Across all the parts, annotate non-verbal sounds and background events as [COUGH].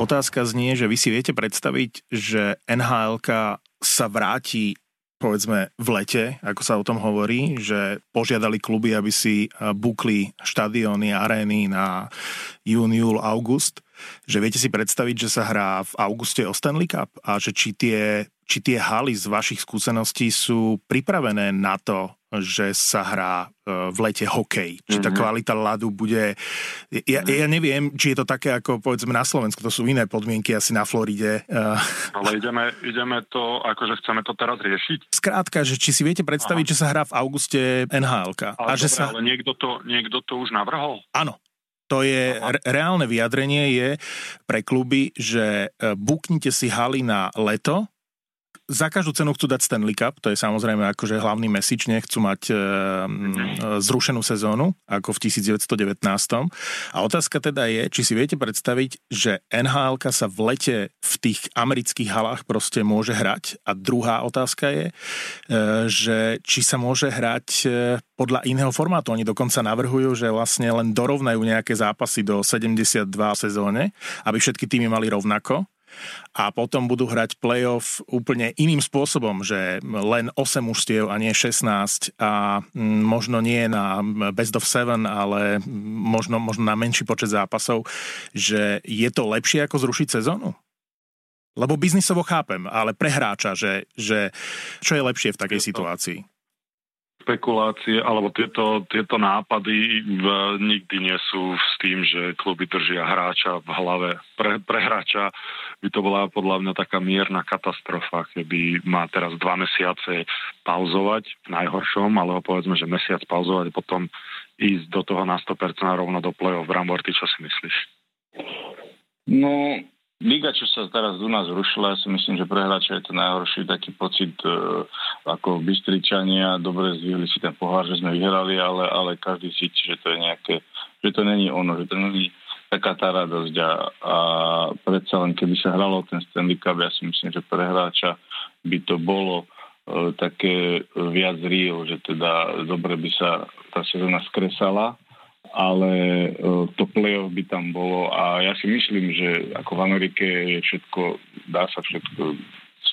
Otázka znie, že vy si viete predstaviť, že nhl sa vráti povedzme v lete, ako sa o tom hovorí, že požiadali kluby, aby si bukli štadióny, arény na jún, august, že viete si predstaviť, že sa hrá v auguste o Stanley Cup a že či tie, či tie haly z vašich skúseností sú pripravené na to, že sa hrá e, v lete hokej. Či tá mhm. kvalita ľadu bude... Ja, ja neviem, či je to také ako povedzme na Slovensku, to sú iné podmienky asi na Floride. E. Ale ideme, ideme to, akože chceme to teraz riešiť. Skrátka, že či si viete predstaviť, Aha. že sa hrá v auguste nhl Ale, a že sa... ale niekto to, niekto to už navrhol? Áno, to je, re- reálne vyjadrenie je pre kluby, že e, buknite si haly na leto, za každú cenu chcú dať Stanley Cup, to je samozrejme akože hlavný mesič, nechcú mať e, zrušenú sezónu, ako v 1919. A otázka teda je, či si viete predstaviť, že nhl sa v lete v tých amerických halách proste môže hrať. A druhá otázka je, e, že či sa môže hrať podľa iného formátu. Oni dokonca navrhujú, že vlastne len dorovnajú nejaké zápasy do 72 sezóne, aby všetky týmy mali rovnako a potom budú hrať playoff úplne iným spôsobom, že len 8 mužstiev a nie 16 a mm, možno nie na best of 7, ale možno, možno na menší počet zápasov, že je to lepšie ako zrušiť sezónu? Lebo biznisovo chápem, ale pre hráča, že, že čo je lepšie v takej situácii? Spekulácie alebo tieto, tieto nápady v, nikdy nie sú s tým, že kluby držia hráča v hlave. Pre, pre hráča by to bola podľa mňa taká mierna katastrofa, keby má teraz dva mesiace pauzovať v najhoršom, ale povedzme, že mesiac pauzovať a potom ísť do toho na 100% rovno do play-off. Brambor, ty čo si myslíš? No, Liga, čo sa teraz u nás rušila, ja si myslím, že pre hráča je to najhorší taký pocit e, ako Bystričania, dobre zvihli si ten pohár, že sme vyhrali, ale, ale každý cíti, že to je nejaké, že to není ono, že to není taká tá radosť. A, a predsa len keby sa hralo ten Stanley Cup, ja si myslím, že pre hráča by to bolo e, také viac real, že teda dobre by sa tá sezóna skresala, ale e, to play-off by tam bolo a ja si myslím, že ako v Amerike je všetko, dá sa všetko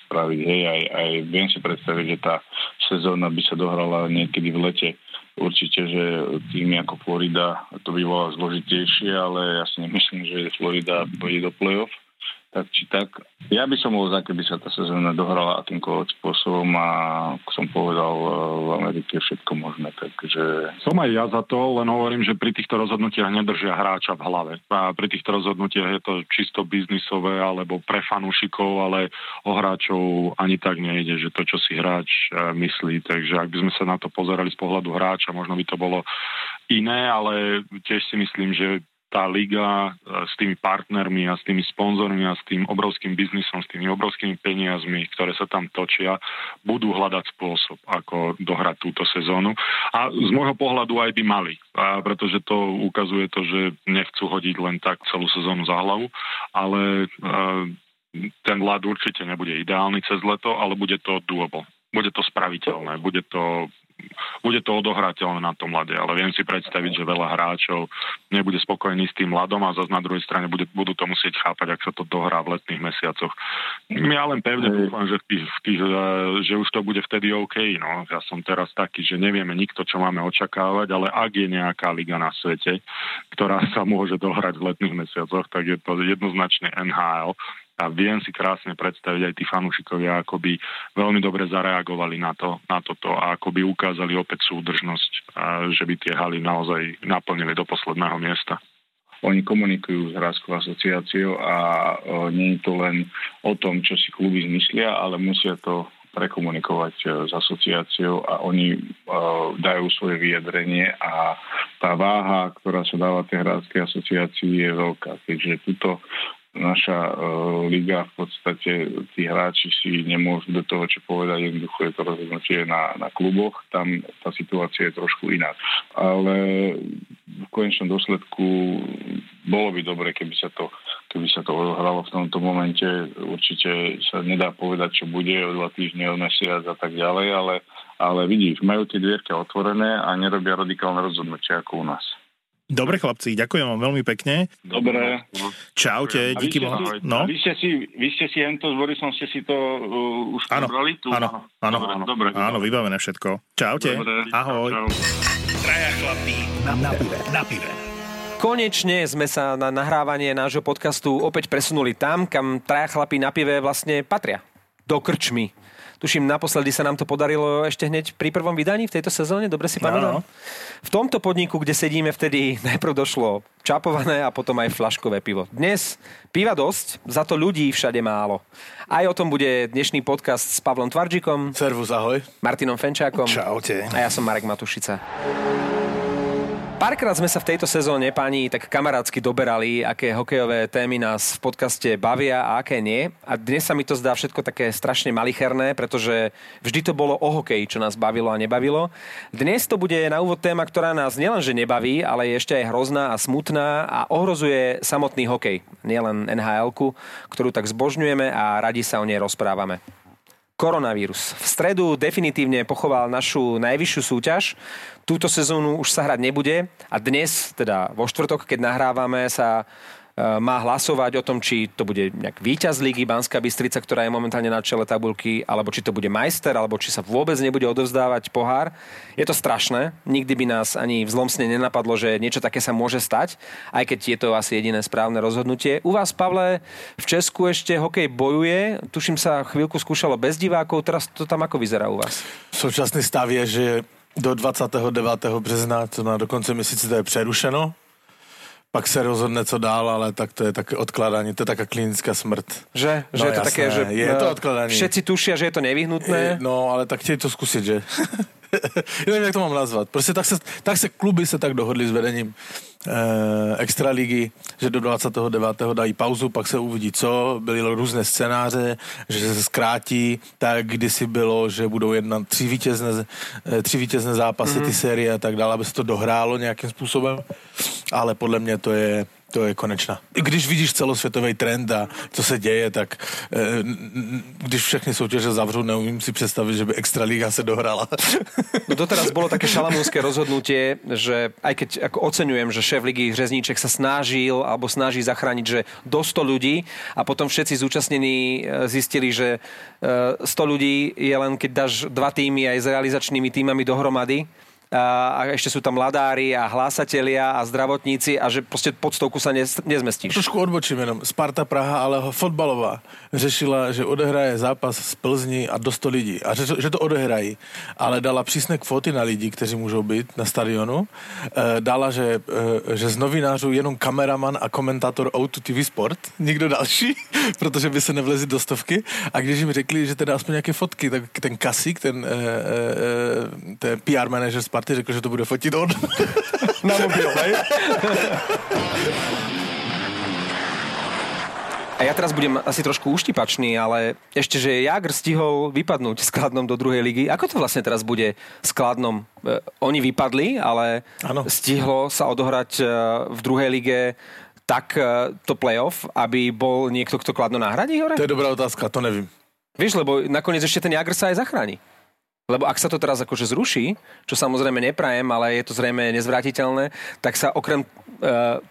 spraviť, hej, aj, aj viem si predstaviť, že tá sezóna by sa dohrala niekedy v lete. Určite, že tým ako Florida to by bolo zložitejšie, ale ja si nemyslím, že Florida pôjde do play-off tak či tak. Ja by som bol za, keby sa tá sezóna dohrala akýmkoľvek spôsobom a ako som povedal, e, v Amerike všetko možné, takže... Som aj ja za to, len hovorím, že pri týchto rozhodnutiach nedržia hráča v hlave. A pri týchto rozhodnutiach je to čisto biznisové alebo pre fanúšikov, ale o hráčov ani tak nejde, že to, čo si hráč e, myslí. Takže ak by sme sa na to pozerali z pohľadu hráča, možno by to bolo iné, ale tiež si myslím, že tá liga e, s tými partnermi a s tými sponzormi a s tým obrovským biznisom, s tými obrovskými peniazmi, ktoré sa tam točia, budú hľadať spôsob, ako dohrať túto sezónu. A z môjho pohľadu aj by mali, pretože to ukazuje to, že nechcú hodiť len tak celú sezónu za hlavu, ale e, ten vlád určite nebude ideálny cez leto, ale bude to doable. Bude to spraviteľné, bude to bude to odohrateľné na tom mlade, ale viem si predstaviť, že veľa hráčov nebude spokojný s tým mladom a zase na druhej strane bude, budú to musieť chápať, ak sa to dohrá v letných mesiacoch. Ja len pevne dúfam, že, v tých, v tých, eh, že už to bude vtedy OK. No. Ja som teraz taký, že nevieme nikto, čo máme očakávať, ale ak je nejaká liga na svete, ktorá sa môže dohrať v letných mesiacoch, tak je to jednoznačne NHL a viem si krásne predstaviť aj tí fanúšikovia, ako by veľmi dobre zareagovali na, to, na toto a ako by ukázali opäť súdržnosť, a že by tie haly naozaj naplnili do posledného miesta. Oni komunikujú s Hráčskou asociáciou a o, nie je to len o tom, čo si kluby zmyslia, ale musia to prekomunikovať e, s asociáciou a oni uh, dajú svoje vyjadrenie a tá váha, ktorá sa dáva tej hráčskej asociácii je veľká, keďže tuto naša uh, liga v podstate tí hráči si nemôžu do toho, čo povedať, jednoducho je to rozhodnutie na, na kluboch, tam tá situácia je trošku iná. Ale v konečnom dôsledku bolo by dobre, keby sa to, keby sa to odohralo v tomto momente. Určite sa nedá povedať, čo bude o dva týždne, o mesiac a tak ďalej, ale, ale vidíš, majú tie dvierka otvorené a nerobia radikálne rozhodnutia ako u nás. Dobre chlapci, ďakujem vám veľmi pekne. Dobre. Čaute, A díky si- No, vy ste si, vy ste si hento s Borisom, ste si to uh, už áno, prebrali? Tu? áno, áno, Dobre, áno, dobre. áno, vybavené všetko. Čaute, Dobre. ahoj. Čau. Traja chlapí na, na pive, na pive. Konečne sme sa na nahrávanie nášho podcastu opäť presunuli tam, kam traja chlapí na pive vlastne patria. Do krčmy. Tuším, naposledy sa nám to podarilo ešte hneď pri prvom vydaní v tejto sezóne, dobre si pamätám? Áno. V tomto podniku, kde sedíme vtedy, [LAUGHS] najprv došlo čapované a potom aj flaškové pivo. Dnes piva dosť, za to ľudí všade málo. Aj o tom bude dnešný podcast s Pavlom Tvarčikom, Servus, ahoj. Martinom Fenčákom Čaute. a ja som Marek Matušica. Párkrát sme sa v tejto sezóne, páni, tak kamarátsky doberali, aké hokejové témy nás v podcaste bavia a aké nie. A dnes sa mi to zdá všetko také strašne malicherné, pretože vždy to bolo o hokeji, čo nás bavilo a nebavilo. Dnes to bude na úvod téma, ktorá nás nielenže nebaví, ale je ešte aj hrozná a smutná a ohrozuje samotný hokej. Nielen nhl ktorú tak zbožňujeme a radi sa o nej rozprávame. Koronavírus. V stredu definitívne pochoval našu najvyššiu súťaž. Túto sezónu už sa hrať nebude a dnes, teda vo štvrtok, keď nahrávame, sa má hlasovať o tom, či to bude nejak víťaz ligy Banská Bystrica, ktorá je momentálne na čele tabulky, alebo či to bude majster, alebo či sa vôbec nebude odovzdávať pohár. Je to strašné. Nikdy by nás ani v zlom sne nenapadlo, že niečo také sa môže stať, aj keď je to asi jediné správne rozhodnutie. U vás, Pavle, v Česku ešte hokej bojuje. Tuším sa chvíľku skúšalo bez divákov. Teraz to tam ako vyzerá u vás? Současný stav je, že do 29. března, to na do konce měsíce, to je přerušeno. Pak se rozhodne, co dál, ale tak to je také odkladání, to je taká klinická smrt. Že, že No je to jasné, také, že je to e, odkladanie. všetci tušia, že je to nevyhnutné. No, ale tak chtějí to zkusit, že? [LAUGHS] [LAUGHS] Nevím, jak to mám nazvat. Prostě tak se, tak se kluby se tak dohodli s vedením eh, extraligy, že do 29. dají pauzu, pak se uvidí co. Byly různé scénáře, že se zkrátí, tak kdysi bylo, že budou jedna tři vítězné, eh, tři vítězné zápasy, ty série a tak dále, aby se to dohrálo nějakým způsobem. Ale podle mě to je to je konečná. Když vidíš celosvětový trend a co se děje, tak eh, když všechny soutěže zavřou, neumím si představit, že by Extraliga se dohrala. No doteraz bolo také šalamúnske rozhodnutie, že aj keď ako oceňujem, že šéf ligy Hřezníček sa snažil alebo snaží zachrániť, že do 100 ľudí a potom všetci zúčastnení e, zistili, že e, 100 ľudí je len keď dáš dva týmy aj s realizačnými týmami dohromady a, a ešte sú tam ladári a hlásatelia a zdravotníci a že proste pod stovku sa nez, nezmestíš. Trošku odbočím jenom. Sparta Praha, ale fotbalová, řešila, že odehraje zápas z Plzni a do 100 lidí. A že, že to odehrají. Ale dala přísné kvóty na lidi, kteří můžou být na stadionu. E, dala, že, e, že z novinářů jenom kameraman a komentátor Outu TV Sport, nikdo další, [LAUGHS] protože by se nevlezli do stovky. A když jim řekli, že teda aspoň nějaké fotky, tak ten Kasík, ten, e, e, ten PR manažer Sparty, řekl, že to bude fotit on. Na mobil, hej? A ja teraz budem asi trošku uštipačný, ale ešte, že Jagr stihol vypadnúť s Kladnom do druhej ligy. Ako to vlastne teraz bude s Kladnom? E, oni vypadli, ale Áno. stihlo sa odohrať e, v druhej lige tak e, to playoff, aby bol niekto, kto Kladno nahradí hore? to je dobrá otázka, to nevím. Vieš, lebo nakoniec ešte ten Jagr sa aj zachráni. Lebo ak sa to teraz akože zruší, čo samozrejme neprajem, ale je to zrejme nezvratiteľné, tak sa okrem e,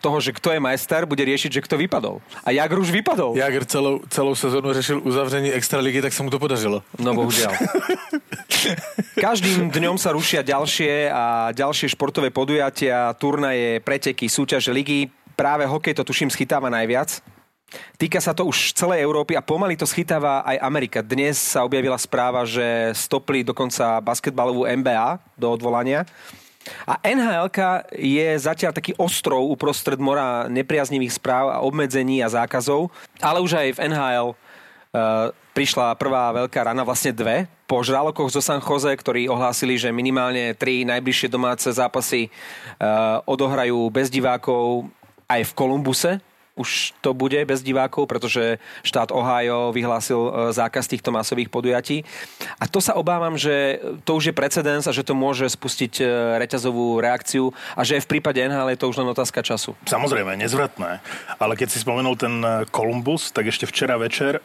toho, že kto je majster, bude riešiť, že kto vypadol. A Jagr už vypadol. Jagr celou, celou sezónu řešil uzavření extraligy, tak se mu to podařilo. No bohužiaľ. [LAUGHS] Každým dňom sa rušia ďalšie a ďalšie športové podujatia, turnaje, preteky, súťaže ligy. Práve hokej to tuším schytáva najviac. Týka sa to už celej Európy a pomaly to schytáva aj Amerika. Dnes sa objavila správa, že stopli dokonca basketbalovú NBA do odvolania. A nhl je zatiaľ taký ostrov uprostred mora nepriaznivých správ a obmedzení a zákazov, ale už aj v NHL uh, prišla prvá veľká rana, vlastne dve, po žralokoch zo San Jose, ktorí ohlásili, že minimálne tri najbližšie domáce zápasy uh, odohrajú bez divákov aj v Kolumbuse, už to bude bez divákov, pretože štát Ohio vyhlásil e, zákaz týchto masových podujatí. A to sa obávam, že to už je precedens a že to môže spustiť e, reťazovú reakciu a že v prípade NHL je to už len otázka času. Samozrejme, nezvratné. Ale keď si spomenul ten eh, Columbus, tak ešte včera večer,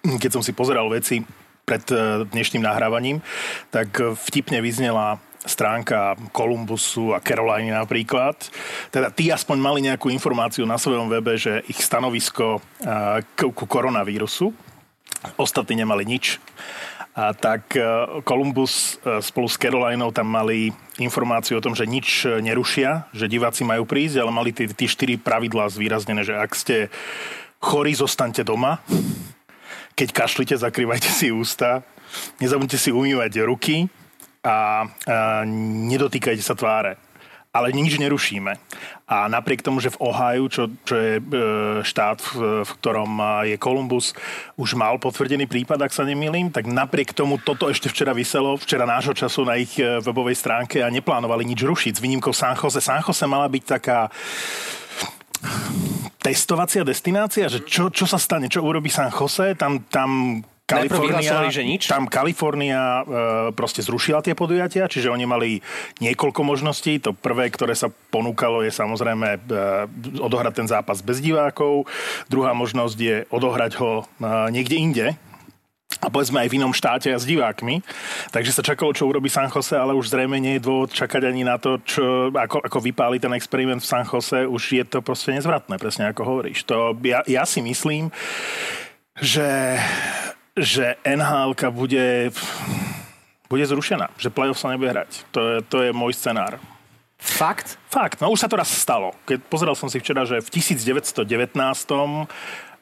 keď som si pozeral veci pred dnešným nahrávaním, tak vtipne vyznela stránka Columbusu a Caroliny napríklad. Teda tí aspoň mali nejakú informáciu na svojom webe, že ich stanovisko ku koronavírusu. Ostatní nemali nič. A tak Columbus spolu s Carolinou tam mali informáciu o tom, že nič nerušia, že diváci majú prísť, ale mali tie štyri pravidlá zvýraznené, že ak ste chorí, zostaňte doma. Keď kašlite, zakrývajte si ústa. Nezabudnite si umývať ruky a, a nedotýkajte sa tváre ale nič nerušíme. A napriek tomu, že v Ohio, čo, čo je e, štát, v, ktorom je Columbus, už mal potvrdený prípad, ak sa nemýlim, tak napriek tomu toto ešte včera vyselo, včera nášho času na ich e, webovej stránke a neplánovali nič rušiť. S výnimkou San Jose. San Jose mala byť taká testovacia destinácia, že čo, čo sa stane, čo urobí San Jose, tam, tam Kalifornia, že nič? tam Kalifornia e, proste zrušila tie podujatia, čiže oni mali niekoľko možností. To prvé, ktoré sa ponúkalo, je samozrejme e, odohrať ten zápas bez divákov. Druhá možnosť je odohrať ho e, niekde inde, a povedzme aj v inom štáte a s divákmi. Takže sa čakalo, čo urobí San Jose, ale už zrejme nie je dôvod čakať ani na to, čo, ako, ako vypáli ten experiment v San Jose. Už je to proste nezvratné, presne ako hovoríš. To, ja, ja si myslím, že že nhl bude, bude zrušená, že playoff sa nebude hrať. To je, to je môj scenár. Fakt? Fakt, no už sa to raz stalo. Keď pozeral som si včera, že v 1919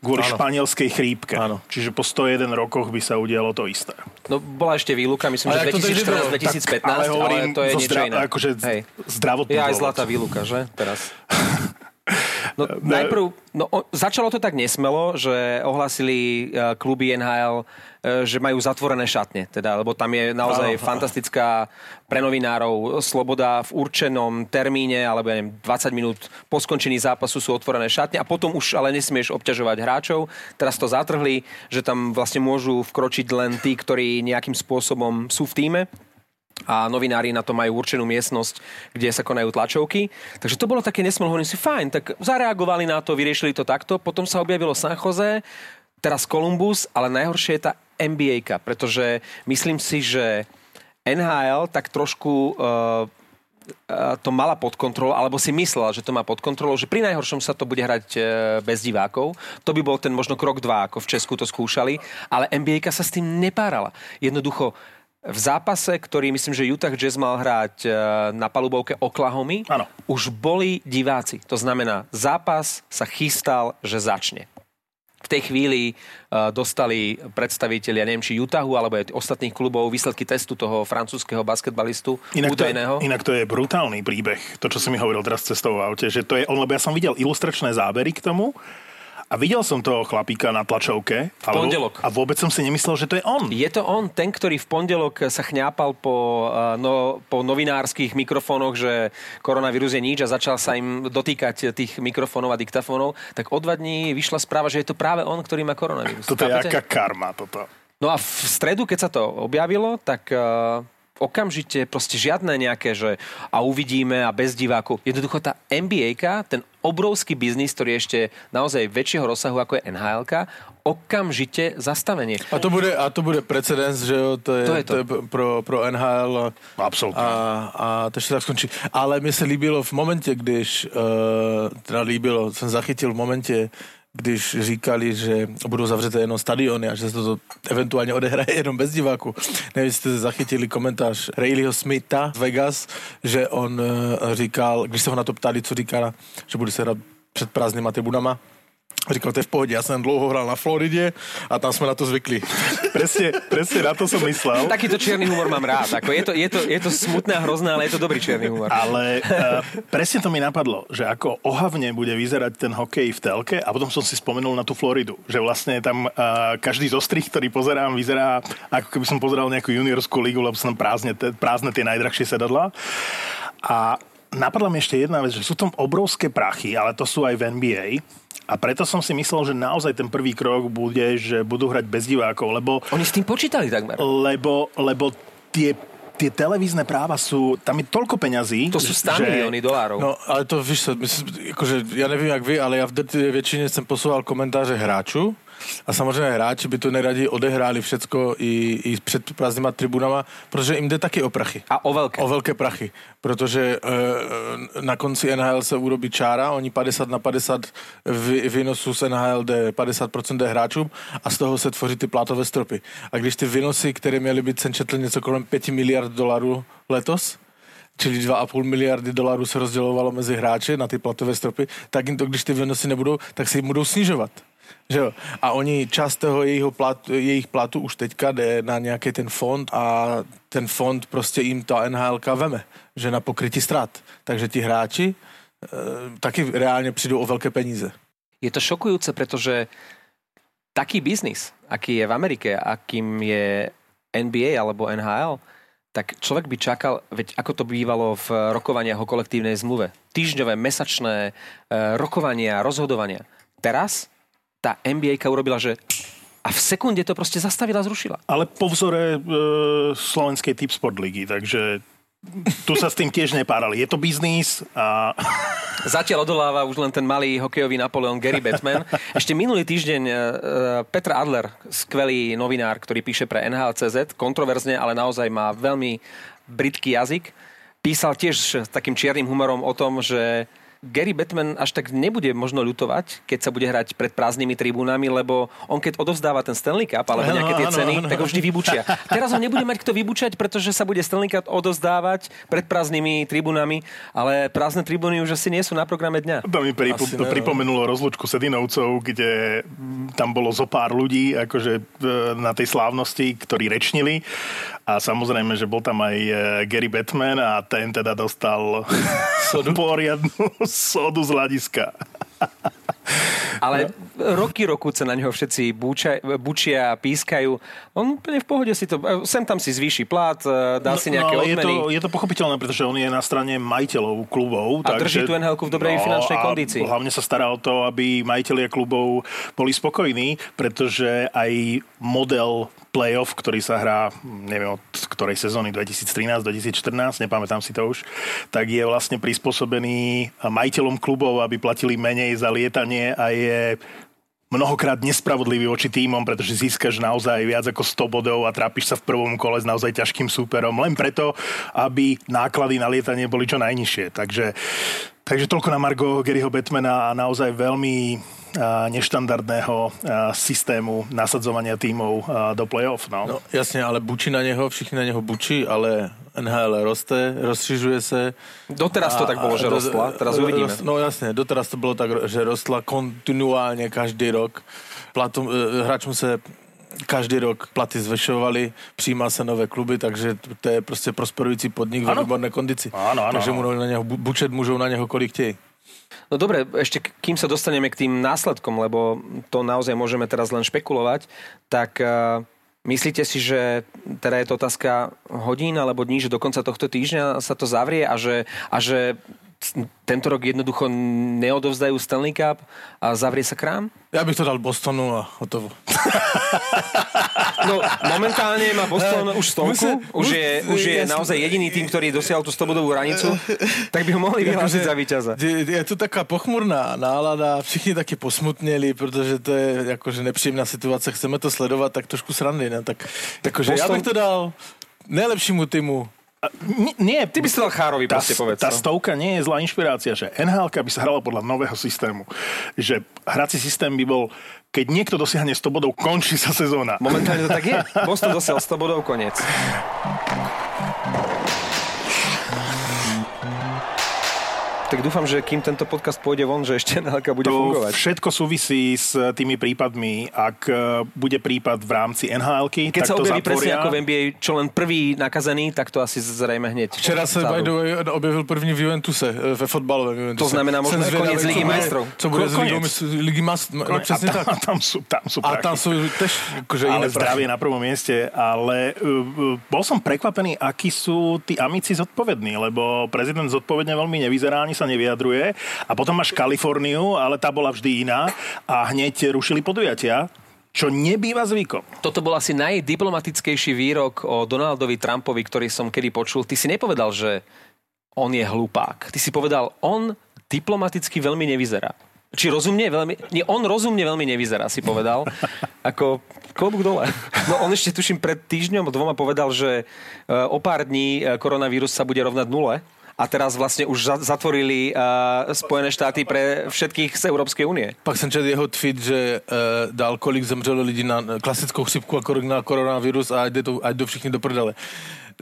kvôli Áno. španielskej chrípke. Áno. Čiže po 101 rokoch by sa udialo to isté. No bola ešte výluka, myslím, ale že 2014-2015, ale, ale to je niečo zdra- iné. Akože Hej. zdravotný Je aj zlatá výluka, že? Teraz. [LAUGHS] No, najprv, no, začalo to tak nesmelo, že ohlasili uh, kluby NHL, uh, e, že majú zatvorené šatne, teda, lebo tam je naozaj Aha. fantastická pre novinárov sloboda v určenom termíne, alebo ja neviem, 20 minút po skončení zápasu sú otvorené šatne a potom už ale nesmieš obťažovať hráčov. Teraz to zatrhli, že tam vlastne môžu vkročiť len tí, ktorí nejakým spôsobom sú v týme a novinári na to majú určenú miestnosť, kde sa konajú tlačovky. Takže to bolo také nesmol, hovorím si, fajn, tak zareagovali na to, vyriešili to takto, potom sa objavilo San Jose, teraz Columbus, ale najhoršie je tá nba pretože myslím si, že NHL tak trošku uh, to mala pod kontrolou, alebo si myslela, že to má pod kontrolou, že pri najhoršom sa to bude hrať e, bez divákov. To by bol ten možno krok dva, ako v Česku to skúšali, ale nba sa s tým nepárala. Jednoducho v zápase, ktorý myslím, že Utah Jazz mal hrať e, na palubovke Oklahomy, ano. už boli diváci. To znamená, zápas sa chystal, že začne. V tej chvíli uh, dostali predstavitelia, neviem, či Utahu alebo aj ostatných klubov výsledky testu toho francúzského basketbalistu inak údajného. To, inak to je brutálny príbeh, to, čo si mi hovoril teraz cestou v aute, že to je on, lebo ja som videl ilustračné zábery k tomu a videl som toho chlapíka na tlačovke. V pondelok. A vôbec som si nemyslel, že to je on. Je to on, ten, ktorý v pondelok sa chňápal po, eh, no, po novinárskych mikrofónoch, že koronavírus je nič a začal sa im dotýkať tých mikrofónov a diktafónov, tak o dva dní vyšla správa, že je to práve on, ktorý má koronavírus. Toto je aká karma toto. No a v stredu, keď sa to objavilo, tak uh, okamžite proste žiadne nejaké, že a uvidíme a bez divákov. Jednoducho tá nba ten obrovský biznis, ktorý je ešte naozaj väčšieho rozsahu ako je nhl okamžite zastavenie. A to bude, a to bude precedens, že jo, to je, to je, to. To je pro, pro NHL. Absolutně. A, a to ještě tak skončí. Ale mi se líbilo v momentě, když, uh, teda líbilo, jsem zachytil v momentě, když říkali, že budou zavřeté jenom stadiony a že se to eventuálně odehraje jenom bez diváku. Nevím, jste zachytili komentář Rayleighho Smitha z Vegas, že on uh, říkal, když se ho na to ptali, co říká, že bude se hrát před prázdnýma tribunama, Říkal, to je v pohodě, ja som dlouho hral na Floride a tam sme na to zvykli. presne, presne na to som myslel. Takýto čierny humor mám rád. Ako je, to, je, to, je to smutné a hrozné, ale je to dobrý čierny humor. Ale uh, presne to mi napadlo, že ako ohavne bude vyzerať ten hokej v telke a potom som si spomenul na tú Floridu, že vlastne tam uh, každý zostrih, ktorý pozerám, vyzerá ako keby som pozeral nejakú juniorskú ligu, lebo sú tam prázdne, prázdne tie najdrahšie sedadla. A napadla mi ešte jedna vec, že sú tam obrovské prachy, ale to sú aj v NBA a preto som si myslel, že naozaj ten prvý krok bude, že budú hrať bez divákov, lebo... Oni s tým počítali takmer. Lebo, lebo tie tie televízne práva sú, tam je toľko peňazí. To sú 100 že... milióny dolárov. No, ale to, víš, akože, ja neviem, jak vy, ale ja v väčšine som posúval komentáře hráču A samozřejmě hráči by to neradi odehráli všecko i, i před prázdnýma tribunama, protože jim jde taky o prachy. A o velké. O velké prachy, protože e, na konci NHL se urobí čára, oni 50 na 50 v, výnosu z NHL jde 50% jde hráčům a z toho se tvoří ty plátové stropy. A když ty výnosy, které měly být, jsem četl něco kolem 5 miliard dolarů letos, čili 2,5 miliardy dolarů se rozdělovalo mezi hráče na ty platové stropy, tak jim to, když ty výnosy nebudou, tak se jim budou snižovat. Že? A oni část toho jejího plat, jejich platu už teďka jde na nějaký ten fond a ten fond prostě jim ta NHL veme, že na pokrytí ztrát. Takže ti hráči e, taky reálně přijdou o velké peníze. Je to šokujúce, pretože taký biznis, aký je v Amerike, akým je NBA alebo NHL, tak človek by čakal, veď ako to bývalo v rokovaniach o kolektívnej zmluve. Týždňové, mesačné e, rokovania, rozhodovania. Teraz tá NBA urobila, že a v sekunde to proste zastavila, zrušila. Ale po vzore e, slovenskej typ sport ligy, takže tu sa s tým tiež nepárali. Je to biznis a... [LAUGHS] Zatiaľ odoláva už len ten malý hokejový Napoleon Gary Batman. Ešte minulý týždeň uh, Petr Adler, skvelý novinár, ktorý píše pre NHL.cz, kontroverzne, ale naozaj má veľmi britký jazyk, písal tiež s takým čiernym humorom o tom, že Gary Batman až tak nebude možno ľutovať, keď sa bude hrať pred prázdnymi tribúnami, lebo on keď odovzdáva ten Stanley Cup alebo nejaké tie ceny, ano, ano. tak ho vždy vybučia. Teraz ho nebude mať kto vybučať, pretože sa bude Stanley Cup odovzdávať pred prázdnymi tribúnami, ale prázdne tribúny už asi nie sú na programe dňa. To mi pripo- to pripomenulo rozlučku Sedinovcov, kde tam bolo zo pár ľudí akože e, na tej slávnosti, ktorí rečnili a samozrejme, že bol tam aj e, Gary Batman a ten teda dostal [LAUGHS] poriadnu sodu z hľadiska. [LAUGHS] Ale roky roku sa na neho všetci búča, bučia, pískajú. On úplne v pohode si to... Sem tam si zvýši plat, e, dá no, si nejaké no, odmeny. Je to, je to pochopiteľné, pretože on je na strane majiteľov klubov. A takže, drží tú nhl v dobrej no, finančnej kondícii. Hlavne sa stará o to, aby majiteľia klubov boli spokojní, pretože aj model playoff, ktorý sa hrá, neviem od ktorej sezóny, 2013-2014, nepamätám si to už, tak je vlastne prispôsobený majiteľom klubov, aby platili menej za lietanie a je mnohokrát nespravodlivý voči týmom, pretože získaš naozaj viac ako 100 bodov a trápiš sa v prvom kole s naozaj ťažkým súperom, len preto, aby náklady na lietanie boli čo najnižšie. Takže, takže toľko na Margo Garyho Batmana a naozaj veľmi neštandardného systému nasadzovania tímov do play-off. No. no jasne, ale bučí na neho, všichni na neho bučí, ale NHL roste, rozšiřuje se. Doteraz to tak bolo, že rostla, teraz uvidíme. No jasne, doteraz to bolo tak, že rostla kontinuálne každý rok. Platom, e, hráčom se každý rok platy zvyšovali, přijímá se nové kluby, takže to je prostě prosperující podnik ve výborné kondici. Ano, ano, takže ano. na něho, bučet můžou na něho kolik chtějí. No dobre, ešte kým sa dostaneme k tým následkom, lebo to naozaj môžeme teraz len špekulovať, tak uh, myslíte si, že teda je to otázka hodín alebo dní, že do konca tohto týždňa sa to zavrie a že, a že tento rok jednoducho neodovzdajú Stanley Cup a zavrie sa krám? Ja bych to dal Bostonu a hotovo. [LAUGHS] No, momentálne má Boston už stovku, už je, už je naozaj jediný tým, ktorý dosiahol tú 100-bodovú hranicu, [LAUGHS] tak by ho mohli vyhlásiť za víťaza. Je, je tu taká pochmurná nálada, všichni taky posmutnili, protože to je akože nepříjemná situace, chceme to sledovat, tak trošku srandy, ne? Tak, akože Boston... ja bych to dal najlepšímu týmu nie, ty by si dal Chárovi, tá, proste povedz. Tá no. stovka nie je zlá inšpirácia, že NHL by sa hrala podľa nového systému. Že hrací systém by bol, keď niekto dosiahne 100 bodov, končí sa sezóna. Momentálne to tak je. Boston dosiahol 100 bodov, koniec. [LAUGHS] tak dúfam, že kým tento podcast pôjde von, že ešte [LAUGHS] nhl bude to fungovať. Všetko súvisí s tými prípadmi. Ak e, bude prípad v rámci nhl Keď tak sa objaví presne ako v NBA, čo len prvý nakazený, tak to asi zrejme hneď. Včera sa by the way objavil první v Juventuse, e, ve fotbalovém Juventuse. To znamená možno koniec Ligy majstrov. Co bude z Ligy majstrov? No, presne tak. A tam sú, tam sú A tam sú tež akože ale zdravie na prvom mieste, ale uh, bol som prekvapený, akí sú tí amici zodpovední, lebo prezident zodpovedne veľmi nevyzerá, ani sa nevyjadruje. A potom máš Kaliforniu, ale tá bola vždy iná a hneď rušili podujatia čo nebýva zvykom. Toto bol asi najdiplomatickejší výrok o Donaldovi Trumpovi, ktorý som kedy počul. Ty si nepovedal, že on je hlupák. Ty si povedal, on diplomaticky veľmi nevyzerá. Či rozumne veľmi... Nie, on rozumne veľmi nevyzerá, si povedal. [LAUGHS] Ako klobúk dole. No on ešte tuším pred týždňom dvoma povedal, že e, o pár dní e, koronavírus sa bude rovnať nule a teraz vlastne už zatvorili uh, Spojené štáty pre všetkých z Európskej únie. Pak jsem četl jeho tweet, že uh, dal, kolik zemřelo lidí na klasickou chřipku a na koronavírus a ať, to, ať do všichni do prdele.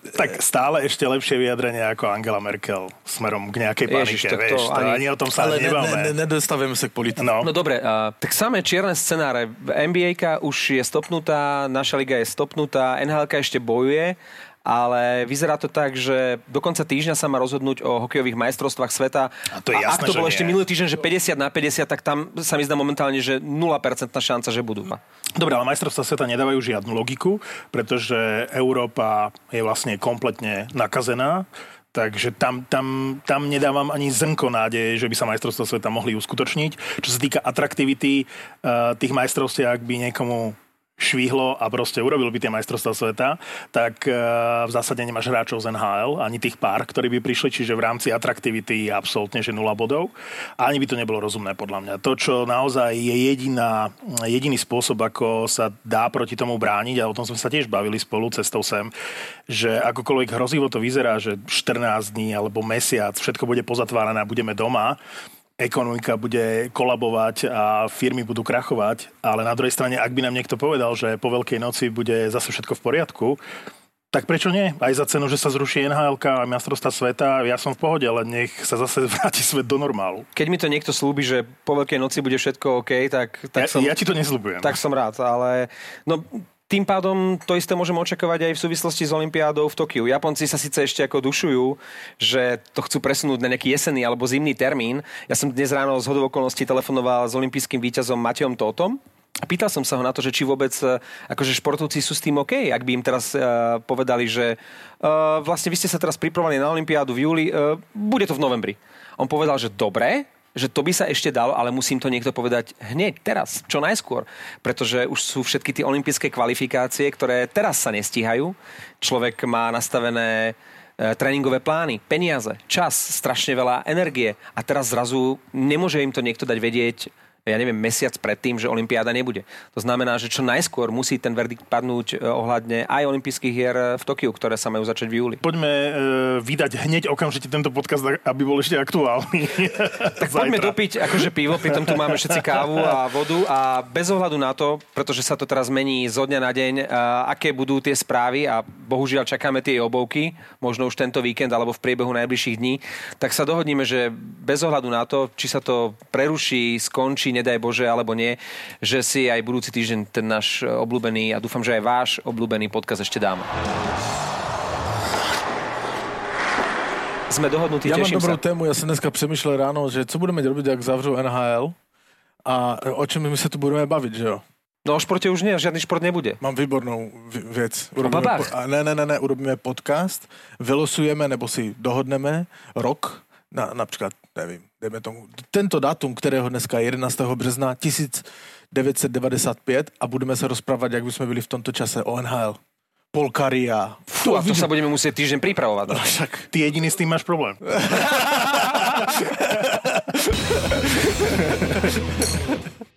Tak stále ešte lepšie vyjadrenie ako Angela Merkel smerom k nejakej panike, Ježiš, vieš, to, ani, ani o tom sa ale nebavme. Ne, ne, nedostavujeme sa k politike. No. no dobre, uh, tak samé čierne scenáre. NBA už je stopnutá, naša liga je stopnutá, NHL ešte bojuje ale vyzerá to tak, že do konca týždňa sa má rozhodnúť o hokejových majstrovstvách sveta. A to je jasné, a ak to bolo ešte minulý týždeň, že 50 na 50, tak tam sa mi zdá momentálne, že 0% šanca, že budú. Dobre, ale majstrovstvá sveta nedávajú žiadnu logiku, pretože Európa je vlastne kompletne nakazená. Takže tam, tam, tam nedávam ani zrnko nádeje, že by sa majstrovstvá sveta mohli uskutočniť. Čo sa týka atraktivity uh, tých majstrovstiev, ak by niekomu švihlo a proste urobil by tie majstrovstvá sveta, tak e, v zásade nemáš hráčov z NHL, ani tých pár, ktorí by prišli, čiže v rámci atraktivity je absolútne že nula bodov. Ani by to nebolo rozumné podľa mňa. To, čo naozaj je jediná, jediný spôsob, ako sa dá proti tomu brániť, a o tom sme sa tiež bavili spolu cestou sem, že akokoľvek hrozivo to vyzerá, že 14 dní alebo mesiac, všetko bude pozatvárané a budeme doma, ekonomika bude kolabovať a firmy budú krachovať, ale na druhej strane, ak by nám niekto povedal, že po Veľkej noci bude zase všetko v poriadku, tak prečo nie? Aj za cenu, že sa zruší NHL a majstrovstvá sveta, ja som v pohode, ale nech sa zase [LAUGHS] vráti svet do normálu. Keď mi to niekto slúbi, že po Veľkej noci bude všetko OK, tak, tak ja, som... Ja ti to nesľubujem. Tak som rád, ale no, tým pádom to isté môžeme očakávať aj v súvislosti s Olympiádou v Tokiu. Japonci sa síce ešte ako dušujú, že to chcú presunúť na nejaký jesenný alebo zimný termín. Ja som dnes ráno z hodov okolností telefonoval s olympijským víťazom Matejom Totom, a pýtal som sa ho na to, že či vôbec e, akože športovci sú s tým OK, ak by im teraz uh, povedali, že uh, vlastne vy ste sa teraz pripravovali na Olympiádu v júli, uh, bude to v novembri. On povedal, že dobre, že to by sa ešte dalo, ale musím to niekto povedať hneď, teraz, čo najskôr. Pretože už sú všetky tie olympijské kvalifikácie, ktoré teraz sa nestíhajú. Človek má nastavené e, tréningové plány, peniaze, čas, strašne veľa energie a teraz zrazu nemôže im to niekto dať vedieť ja neviem, mesiac predtým, že Olympiáda nebude. To znamená, že čo najskôr musí ten verdikt padnúť e, ohľadne aj olympijských hier e, v Tokiu, ktoré sa majú začať v júli. Poďme e, vydať hneď okamžite tento podcast, aby bol ešte aktuálny. [LAUGHS] tak [LAUGHS] poďme dopiť akože pivo, pritom tu máme všetci kávu a [LAUGHS] vodu a bez ohľadu na to, pretože sa to teraz mení zo dňa na deň, a aké budú tie správy a bohužiaľ čakáme tie obovky, možno už tento víkend alebo v priebehu najbližších dní, tak sa dohodníme, že bez ohľadu na to, či sa to preruší, skončí, nedaj Bože, alebo nie, že si aj budúci týždeň ten náš obľúbený a dúfam, že aj váš obľúbený podkaz ešte dáme. Sme dohodnutí, teším mám dobrú sa. tému, ja som dneska přemýšlel ráno, že co budeme robiť, ak zavřou NHL a o čom my sa tu budeme baviť, že jo? No o športe už nie, žiadny šport nebude. Mám výbornou vec. Urobíme po... ne, ne, ne, ne, urobíme podcast, vylosujeme nebo si dohodneme rok, na, napríklad, nevím, dejme tomu, tento datum, kterého dneska je 11. března 1995 a budeme se rozprávať, jak by sme byli v tomto čase o NHL. Polkaria. Fú, a to sa budeme musieť týždeň pripravovať. No. Však ty jediný s tým máš problém. [LAUGHS]